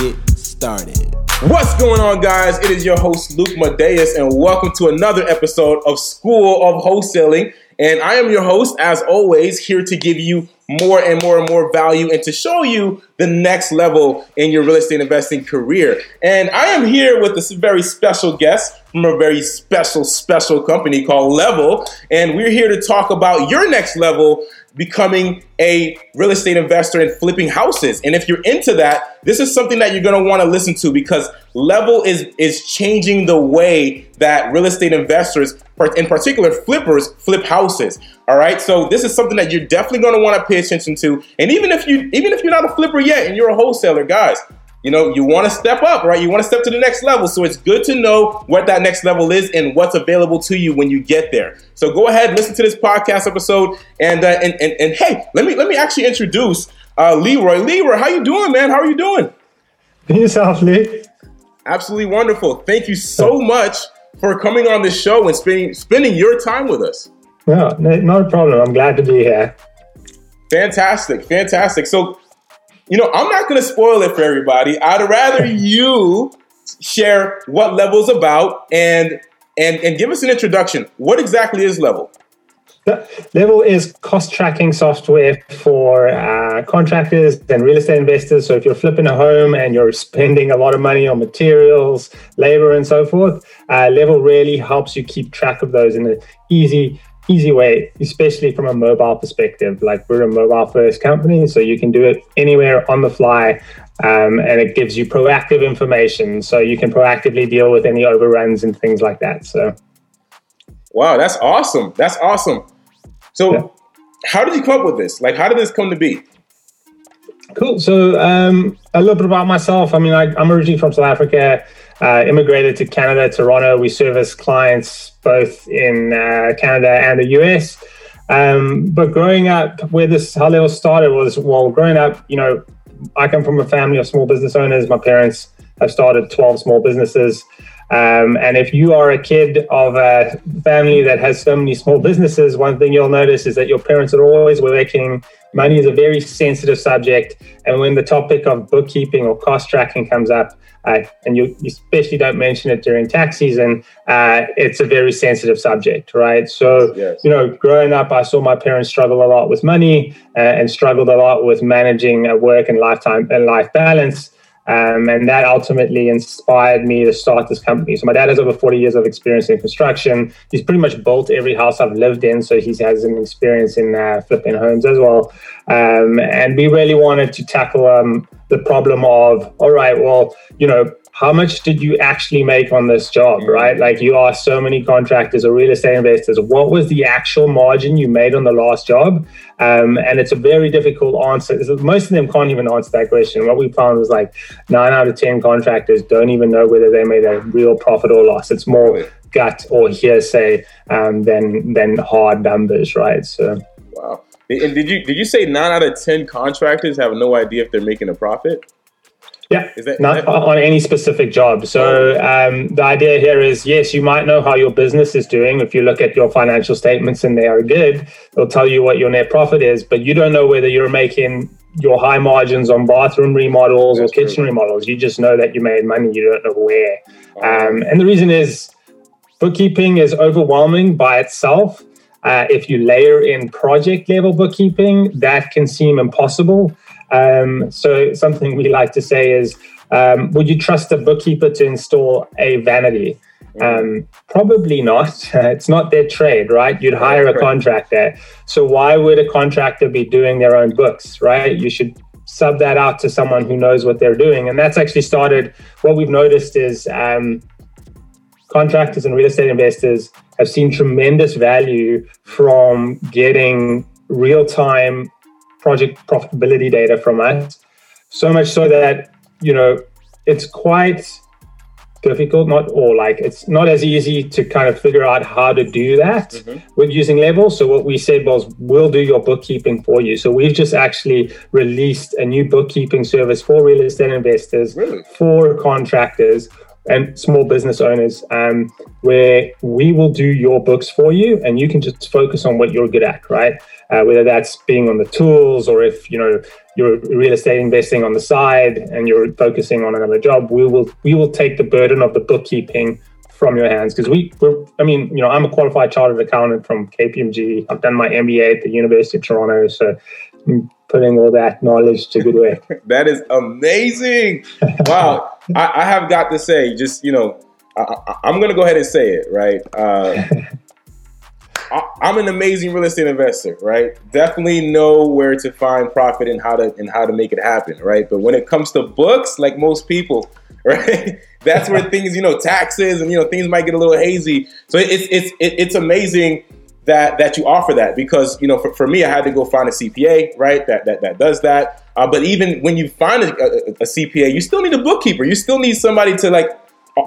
get started. What's going on, guys? It is your host, Luke Madeus, and welcome to another episode of School of Wholesaling. And I am your host, as always, here to give you more and more and more value and to show you the next level in your real estate investing career. And I am here with a very special guest from a very special, special company called Level. And we're here to talk about your next level becoming a real estate investor and flipping houses. And if you're into that, this is something that you're going to want to listen to because Level is is changing the way that real estate investors, in particular flippers, flip houses. All right, so this is something that you're definitely going to want to pay attention to. And even if you even if you're not a flipper yet and you're a wholesaler, guys, you know, you want to step up, right? You want to step to the next level. So it's good to know what that next level is and what's available to you when you get there. So go ahead, listen to this podcast episode, and uh, and, and and hey, let me let me actually introduce uh, Leroy. Leroy, how you doing, man? How are you doing? Yourself, Lee. Absolutely wonderful. Thank you so much for coming on this show and spending spending your time with us. Yeah, no, not a problem. I'm glad to be here. Fantastic, fantastic. So you know, I'm not going to spoil it for everybody. I'd rather you share what Level's about and and and give us an introduction. What exactly is Level? Level is cost tracking software for uh, contractors and real estate investors. So if you're flipping a home and you're spending a lot of money on materials, labor, and so forth, uh, Level really helps you keep track of those in an easy easy way, especially from a mobile perspective. Like we're a mobile first company, so you can do it anywhere on the fly. Um, and it gives you proactive information, so you can proactively deal with any overruns and things like that. So, wow, that's awesome! That's awesome. So, yeah. how did you come up with this? Like, how did this come to be? Cool. So, um, a little bit about myself. I mean, I, I'm originally from South Africa uh, immigrated to Canada, Toronto. We service clients both in uh, Canada and the US. Um, but growing up, where this it all started was well, growing up, you know, I come from a family of small business owners. My parents have started 12 small businesses. Um, and if you are a kid of a family that has so many small businesses, one thing you'll notice is that your parents are always working. Money is a very sensitive subject. And when the topic of bookkeeping or cost tracking comes up, uh, and you, especially don't mention it during tax season, uh, it's a very sensitive subject, right? So, yes. you know, growing up, I saw my parents struggle a lot with money uh, and struggled a lot with managing a work and lifetime and life balance. Um, and that ultimately inspired me to start this company. So my dad has over 40 years of experience in construction. He's pretty much built every house I've lived in, so he has an experience in uh, flipping homes as well. Um, and we really wanted to tackle um, the problem of, all right, well, you know, how much did you actually make on this job, right? Like you asked so many contractors or real estate investors, what was the actual margin you made on the last job? Um, and it's a very difficult answer. Most of them can't even answer that question. What we found was like nine out of 10 contractors don't even know whether they made a real profit or loss. It's more gut or hearsay um, than, than hard numbers, right? So. And did you did you say nine out of ten contractors have no idea if they're making a profit? Yeah, is that, not that- on any specific job. So um, the idea here is, yes, you might know how your business is doing. If you look at your financial statements and they are good, they'll tell you what your net profit is, but you don't know whether you're making your high margins on bathroom remodels That's or kitchen true. remodels. You just know that you made money. You don't know where. Um, and the reason is bookkeeping is overwhelming by itself. Uh, if you layer in project level bookkeeping, that can seem impossible. Um, so something we like to say is, um, would you trust a bookkeeper to install a vanity? Um, probably not. it's not their trade, right? You'd hire a contractor. So why would a contractor be doing their own books, right? You should sub that out to someone who knows what they're doing. And that's actually started. What we've noticed is um, contractors and real estate investors have seen tremendous value from getting real time project profitability data from us. So much so that, you know, it's quite difficult, not or like it's not as easy to kind of figure out how to do that mm-hmm. with using Level. So what we said was we'll do your bookkeeping for you. So we've just actually released a new bookkeeping service for real estate investors, really? for contractors and small business owners um, where we will do your books for you and you can just focus on what you're good at right? Uh, whether that's being on the tools or if you know you're real estate investing on the side and you're focusing on another job we will we will take the burden of the bookkeeping from your hands. Because we we're, i mean you know i'm a qualified chartered accountant from kpmg i've done my mba at the university of toronto so putting all that knowledge to good way that is amazing wow I, I, have got to say just you know I, am going to go ahead and say it right uh, I'm an amazing real estate investor, right? Definitely know where to find profit and how to and how to make it happen, right? But when it comes to books, like most people, right? That's where things, you know, taxes and you know things might get a little hazy. So it's it's it's amazing that that you offer that because you know for, for me I had to go find a CPA, right? That that that does that. Uh, but even when you find a, a, a CPA, you still need a bookkeeper. You still need somebody to like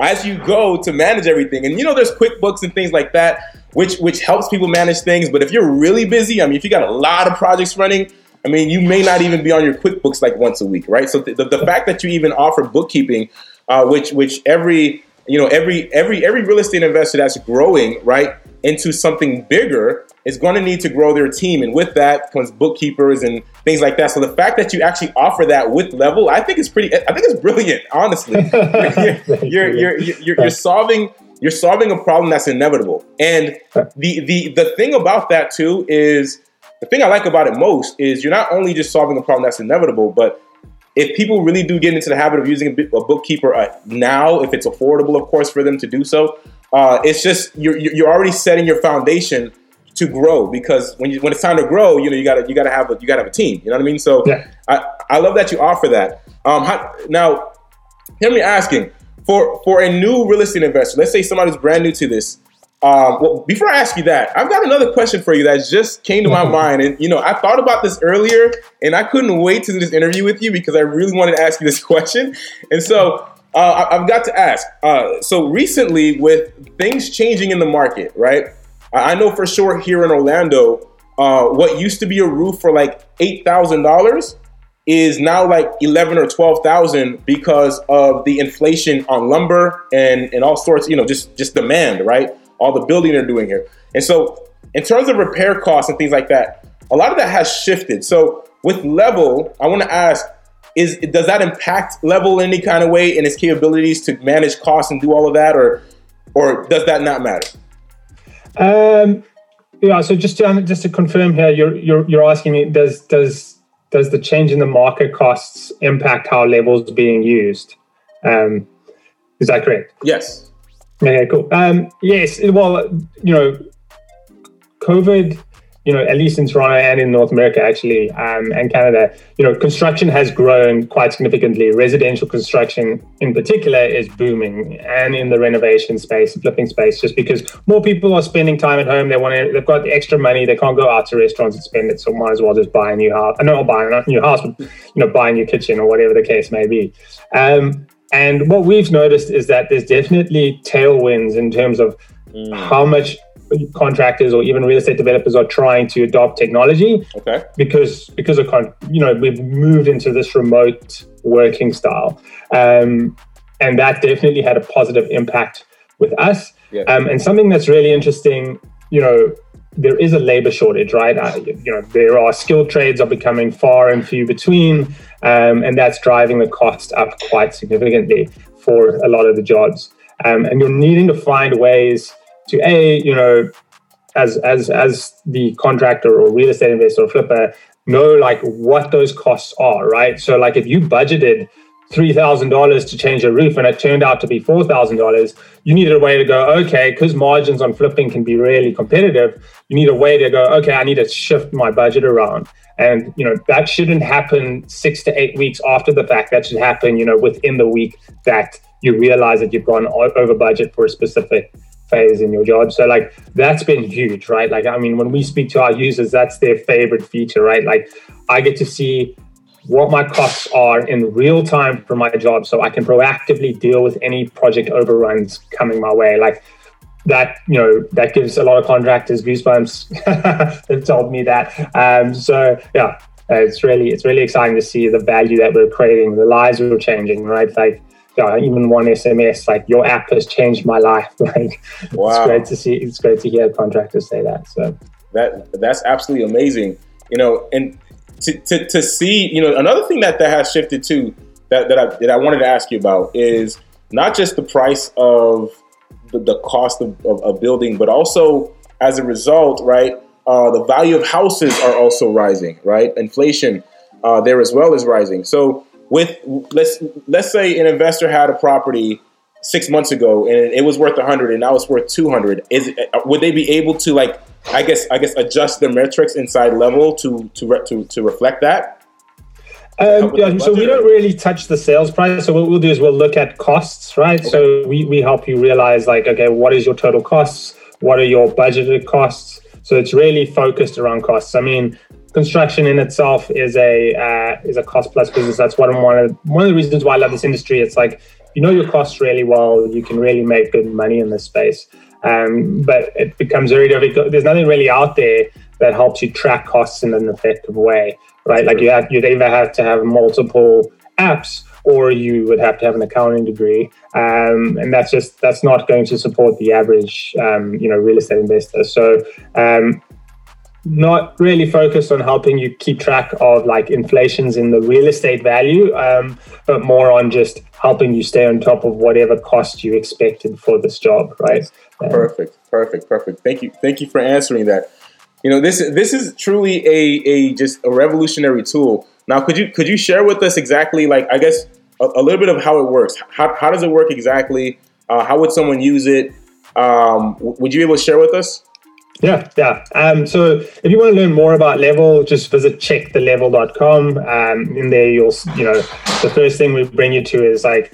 as you go to manage everything. And you know, there's QuickBooks and things like that, which which helps people manage things. But if you're really busy, I mean, if you got a lot of projects running, I mean, you may not even be on your QuickBooks like once a week, right? So the, the fact that you even offer bookkeeping, uh, which which every you know every every every real estate investor that's growing right into something bigger is going to need to grow their team. And with that comes bookkeepers and things like that. So the fact that you actually offer that with level, I think is pretty, I think it's brilliant, honestly. you're, you're, you're, you're, solving, you're solving a problem that's inevitable. And the, the, the thing about that too is the thing I like about it most is you're not only just solving a problem that's inevitable, but if people really do get into the habit of using a, bookkeeper uh, now, if it's affordable, of course, for them to do so, uh, it's just you're, you're already setting your foundation to grow because when you when it's time to grow, you know you gotta you gotta have a you gotta have a team. You know what I mean? So yeah. I, I love that you offer that. Um, how, now, hear me asking for for a new real estate investor. Let's say somebody's brand new to this. Um, well, before I ask you that, I've got another question for you that just came to my mind, and you know I thought about this earlier, and I couldn't wait to do this interview with you because I really wanted to ask you this question, and so uh, I've got to ask. Uh, so recently, with things changing in the market, right? I know for sure here in Orlando, uh, what used to be a roof for like eight thousand dollars is now like eleven or twelve thousand because of the inflation on lumber and and all sorts. You know, just just demand, right? All the building they're doing here, and so in terms of repair costs and things like that, a lot of that has shifted. So with level, I want to ask is does that impact level in any kind of way in its capabilities to manage costs and do all of that or or does that not matter? Um yeah so just to just to confirm here you're you're, you're asking me does does does the change in the market costs impact how levels are being used? Um is that correct? Yes. Okay cool. Um yes well you know covid you know, at least in Toronto and in North America, actually, um, and Canada, you know, construction has grown quite significantly. Residential construction, in particular, is booming, and in the renovation space, flipping space, just because more people are spending time at home. They want to, they've got extra money. They can't go out to restaurants and spend it, so might as well just buy a new house. Uh, not buy a new house, but you know, buy a new kitchen or whatever the case may be. Um, and what we've noticed is that there's definitely tailwinds in terms of mm. how much contractors or even real estate developers are trying to adopt technology okay. because because of you know we've moved into this remote working style um, and that definitely had a positive impact with us yeah. um, and something that's really interesting you know there is a labor shortage right uh, you know there are skilled trades are becoming far and few between um, and that's driving the cost up quite significantly for a lot of the jobs um, and you're needing to find ways to a you know as as as the contractor or real estate investor or flipper know like what those costs are right? So like if you budgeted $3000 to change a roof and it turned out to be $4000 you needed a way to go okay because margins on flipping can be really competitive you need a way to go okay i need to shift my budget around and you know that shouldn't happen six to eight weeks after the fact. That should happen you know within the week that you realize that you've gone over budget for a specific phase in your job. So like that's been huge, right? Like I mean, when we speak to our users, that's their favorite feature, right? Like I get to see what my costs are in real time for my job so I can proactively deal with any project overruns coming my way. Like that, you know, that gives a lot of contractors goosebumps. They've told me that. Um, so yeah, it's really it's really exciting to see the value that we're creating, the lives we're changing, right? Like yeah, even one SMS, like your app has changed my life. Like wow. it's great to see. It's great to hear contractors say that. So that that's absolutely amazing. You know, and to, to, to see, you know, another thing that that has shifted too that that I, that I wanted to ask you about is not just the price of the, the cost of, of, of building, but also as a result, right? Uh, the value of houses are also rising, right? Inflation uh, there as well is rising. So with let's let's say an investor had a property six months ago and it was worth 100 and now it's worth 200 is would they be able to like i guess i guess adjust their metrics inside level to to to, to reflect that um, yeah, so we don't really touch the sales price. So what we'll do is we'll look at costs, right? Okay. So we, we help you realize like, okay, what is your total costs? What are your budgeted costs? So it's really focused around costs. I mean, construction in itself is a uh, is a cost plus business. That's one of one of one of the reasons why I love this industry. It's like you know your costs really well, you can really make good money in this space. Um, but it becomes very difficult. There's nothing really out there that helps you track costs in an effective way, right? Like you have you'd either have to have multiple apps or you would have to have an accounting degree, um, and that's just that's not going to support the average um, you know real estate investor. So um, not really focused on helping you keep track of like inflations in the real estate value, um, but more on just helping you stay on top of whatever cost you expected for this job, right? Um, perfect, perfect, perfect. Thank you, thank you for answering that. You know, this this is truly a a just a revolutionary tool. Now, could you could you share with us exactly like I guess a, a little bit of how it works? How how does it work exactly? Uh, how would someone use it? Um, would you be able to share with us? Yeah, yeah. Um, so if you want to learn more about Level, just visit checkthelevel.com. Um, in there, you'll, you know, the first thing we bring you to is like,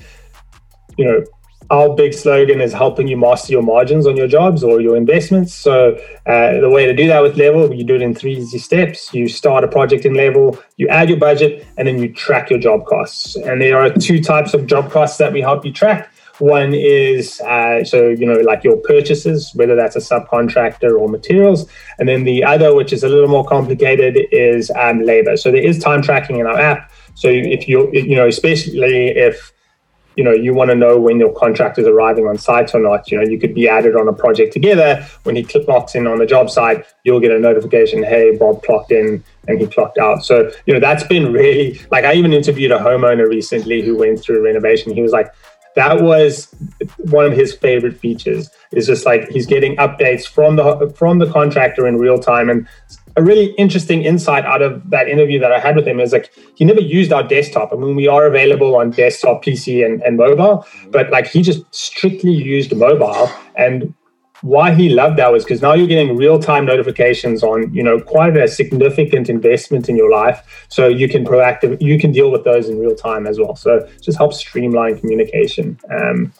you know, our big slogan is helping you master your margins on your jobs or your investments. So uh, the way to do that with Level, you do it in three easy steps. You start a project in Level, you add your budget, and then you track your job costs. And there are two types of job costs that we help you track. One is uh, so you know like your purchases, whether that's a subcontractor or materials, and then the other, which is a little more complicated, is um, labor. So there is time tracking in our app. So if you you know especially if you know you want to know when your contractor is arriving on site or not you know you could be added on a project together when he clocks in on the job site you'll get a notification hey bob clocked in and he clocked out so you know that's been really like i even interviewed a homeowner recently who went through renovation he was like that was one of his favorite features is just like he's getting updates from the from the contractor in real time and a really interesting insight out of that interview that I had with him is like he never used our desktop. I mean, we are available on desktop, PC, and, and mobile, but like he just strictly used mobile. And why he loved that was because now you're getting real-time notifications on you know quite a significant investment in your life. So you can proactive you can deal with those in real time as well. So it just helps streamline communication. Um,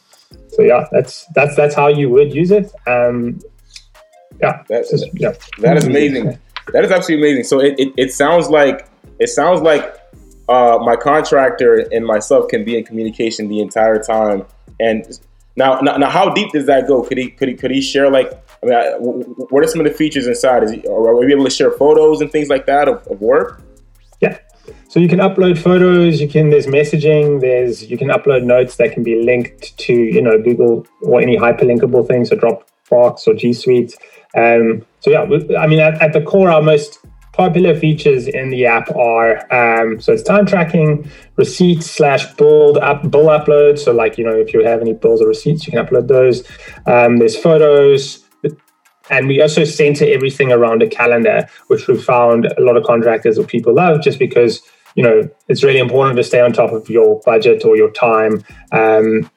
so yeah that's that's that's how you would use it. Um, yeah. That's just, yeah. that is amazing. That is absolutely amazing. So it, it, it sounds like it sounds like uh, my contractor and myself can be in communication the entire time. And now, now, now, how deep does that go? Could he, could he, could he share like? I mean, what are some of the features inside? Is he, are we able to share photos and things like that of, of work? Yeah. So you can upload photos. You can. There's messaging. There's you can upload notes that can be linked to you know Google or any hyperlinkable things, so Dropbox or G Suite. Um, so yeah, I mean, at, at the core, our most popular features in the app are um, so it's time tracking, receipts slash build up bill upload. So like you know if you have any bills or receipts, you can upload those. Um, there's photos. And we also center everything around a calendar, which we found a lot of contractors or people love just because you know it's really important to stay on top of your budget or your time um,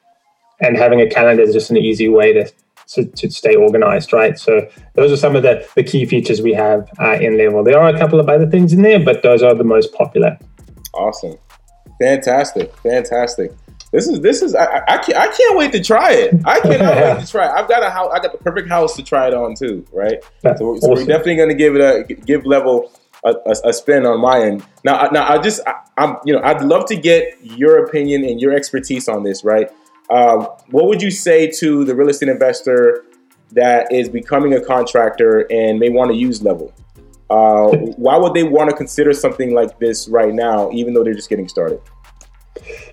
and having a calendar is just an easy way to to, to stay organized, right? So those are some of the, the key features we have uh, in Level. There are a couple of other things in there, but those are the most popular. Awesome, fantastic, fantastic. This is this is I, I can't I can't wait to try it. I cannot wait to try. It. I've got a house. I got the perfect house to try it on too, right? so, so awesome. we're definitely going to give it a give level a, a, a spin on my end. Now, now I just I, am you know I'd love to get your opinion and your expertise on this. Right? Um, what would you say to the real estate investor that is becoming a contractor and may want to use Level? Uh, why would they want to consider something like this right now, even though they're just getting started?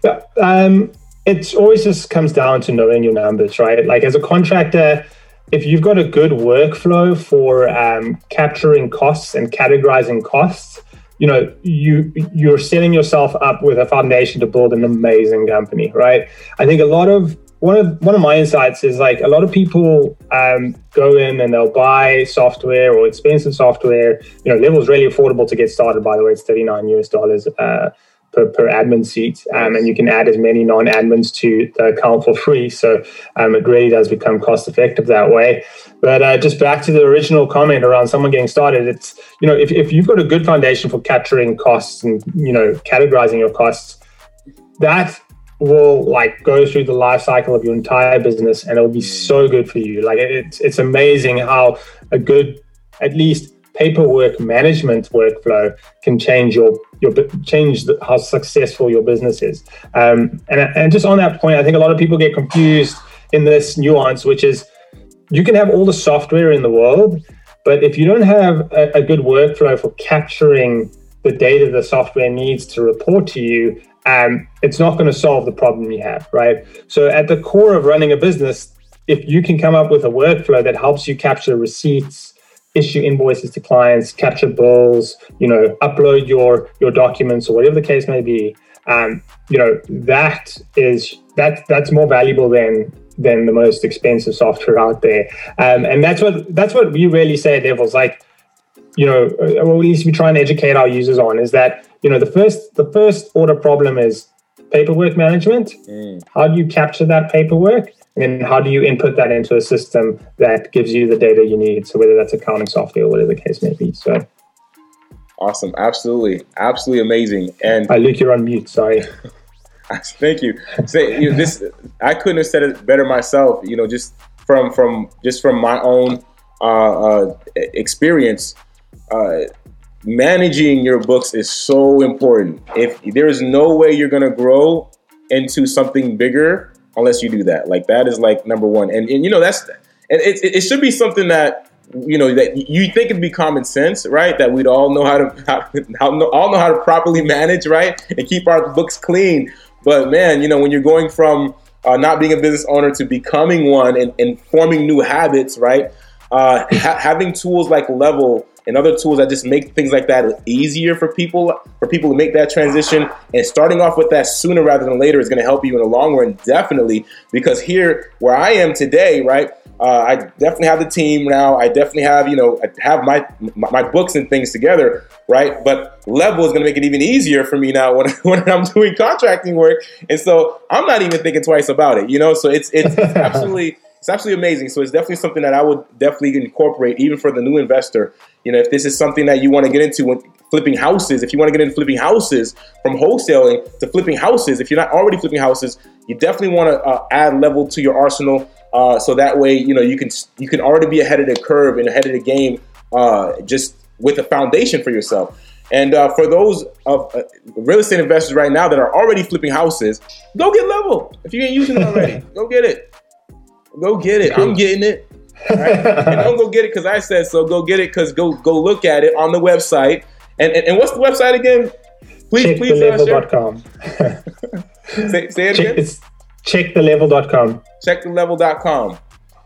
Yeah, um, it always just comes down to knowing your numbers, right? Like as a contractor, if you've got a good workflow for um, capturing costs and categorizing costs, you know you you're setting yourself up with a foundation to build an amazing company, right? I think a lot of one of one of my insights is like a lot of people um, go in and they'll buy software or expensive software. You know, Level's really affordable to get started. By the way, it's thirty nine US dollars uh, per, per admin seat, um, and you can add as many non admins to the account for free. So um, it really does become cost effective that way. But uh, just back to the original comment around someone getting started, it's you know if if you've got a good foundation for capturing costs and you know categorizing your costs, that will like go through the life cycle of your entire business and it'll be so good for you like it's it's amazing how a good at least paperwork management workflow can change your your change the, how successful your business is um, and and just on that point i think a lot of people get confused in this nuance which is you can have all the software in the world but if you don't have a, a good workflow for capturing the data the software needs to report to you um, it's not going to solve the problem you have, right? So, at the core of running a business, if you can come up with a workflow that helps you capture receipts, issue invoices to clients, capture bills, you know, upload your your documents or whatever the case may be, um, you know, that is that that's more valuable than than the most expensive software out there. Um, and that's what that's what we really say at Levels. Like, you know, uh, what we need to be trying to educate our users on is that you know the first the first order problem is paperwork management mm. how do you capture that paperwork and how do you input that into a system that gives you the data you need? So whether that's accounting software or whatever the case may be. So awesome. Absolutely. Absolutely amazing. And i luke you're on mute. Sorry. Thank you. Say you know, this i couldn't have said it better myself you know just from from just from my own uh, uh, experience uh, managing your books is so important. If there is no way you're going to grow into something bigger unless you do that. Like that is like number one. And, and you know, that's, and it, it should be something that, you know, that you think it'd be common sense, right? That we'd all know how to, how, how, all know how to properly manage, right? And keep our books clean. But man, you know, when you're going from uh, not being a business owner to becoming one and, and forming new habits, right? Uh, ha- having tools like Level and other tools that just make things like that easier for people for people to make that transition. And starting off with that sooner rather than later is going to help you in the long run definitely. Because here where i am today right uh, i definitely have the team now. I definitely have you know I have my my books and things together right? But level is going to make it even easier for me now when, when i'm doing contracting work. And so i'm not even thinking twice about it you know? So it's it's, it's absolutely it's absolutely amazing. So it's definitely something that I would definitely incorporate, even for the new investor. You know, if this is something that you want to get into when flipping houses, if you want to get into flipping houses from wholesaling to flipping houses, if you're not already flipping houses, you definitely want to uh, add level to your arsenal. Uh, so that way, you know, you can you can already be ahead of the curve and ahead of the game, uh, just with a foundation for yourself. And uh, for those of uh, real estate investors right now that are already flipping houses, go get level. If you ain't using it already, go get it. Go get it. I'm getting it. Right? and don't go get it because I said so. Go get it because go go look at it on the website. And and, and what's the website again? Please, check please. Checkthelevel.com. say, say it check, again. It's checkthelevel.com. Checkthelevel.com.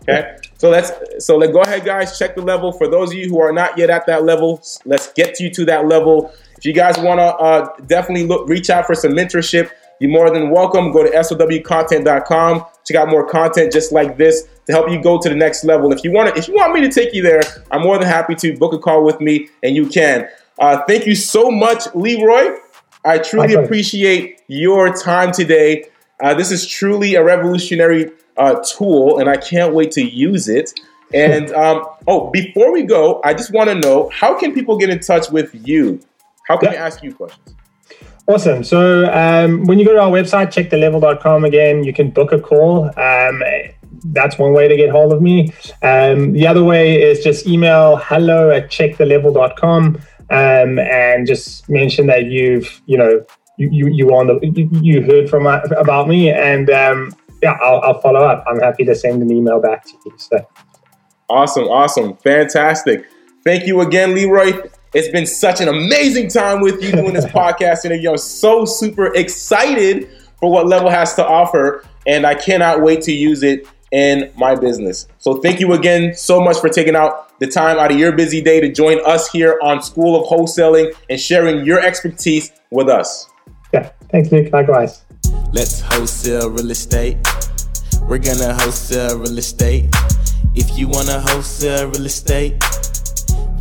Okay. So let's so let go ahead, guys. Check the level. For those of you who are not yet at that level, let's get you to that level. If you guys want to uh, definitely look, reach out for some mentorship. You're more than welcome. Go to sowcontent.com. Check out more content just like this to help you go to the next level. If you want to, if you want me to take you there, I'm more than happy to book a call with me, and you can. Uh, thank you so much, Leroy. I truly appreciate your time today. Uh, this is truly a revolutionary uh, tool, and I can't wait to use it. And um, oh, before we go, I just want to know how can people get in touch with you? How can yeah. I ask you questions? Awesome. So um, when you go to our website, checkthelevel.com again, you can book a call. Um, that's one way to get hold of me. Um, the other way is just email hello at checkthelevel.com. um, and just mention that you've you know you you, you on the you, you heard from uh, about me, and um, yeah, I'll, I'll follow up. I'm happy to send an email back to you. So awesome, awesome, fantastic. Thank you again, Leroy. It's been such an amazing time with you doing this podcast interview. I'm so super excited for what Level has to offer, and I cannot wait to use it in my business. So thank you again so much for taking out the time out of your busy day to join us here on School of Wholesaling and sharing your expertise with us. Yeah, thanks, Luke. Likewise. Let's wholesale real estate. We're gonna wholesale real estate. If you wanna wholesale real estate,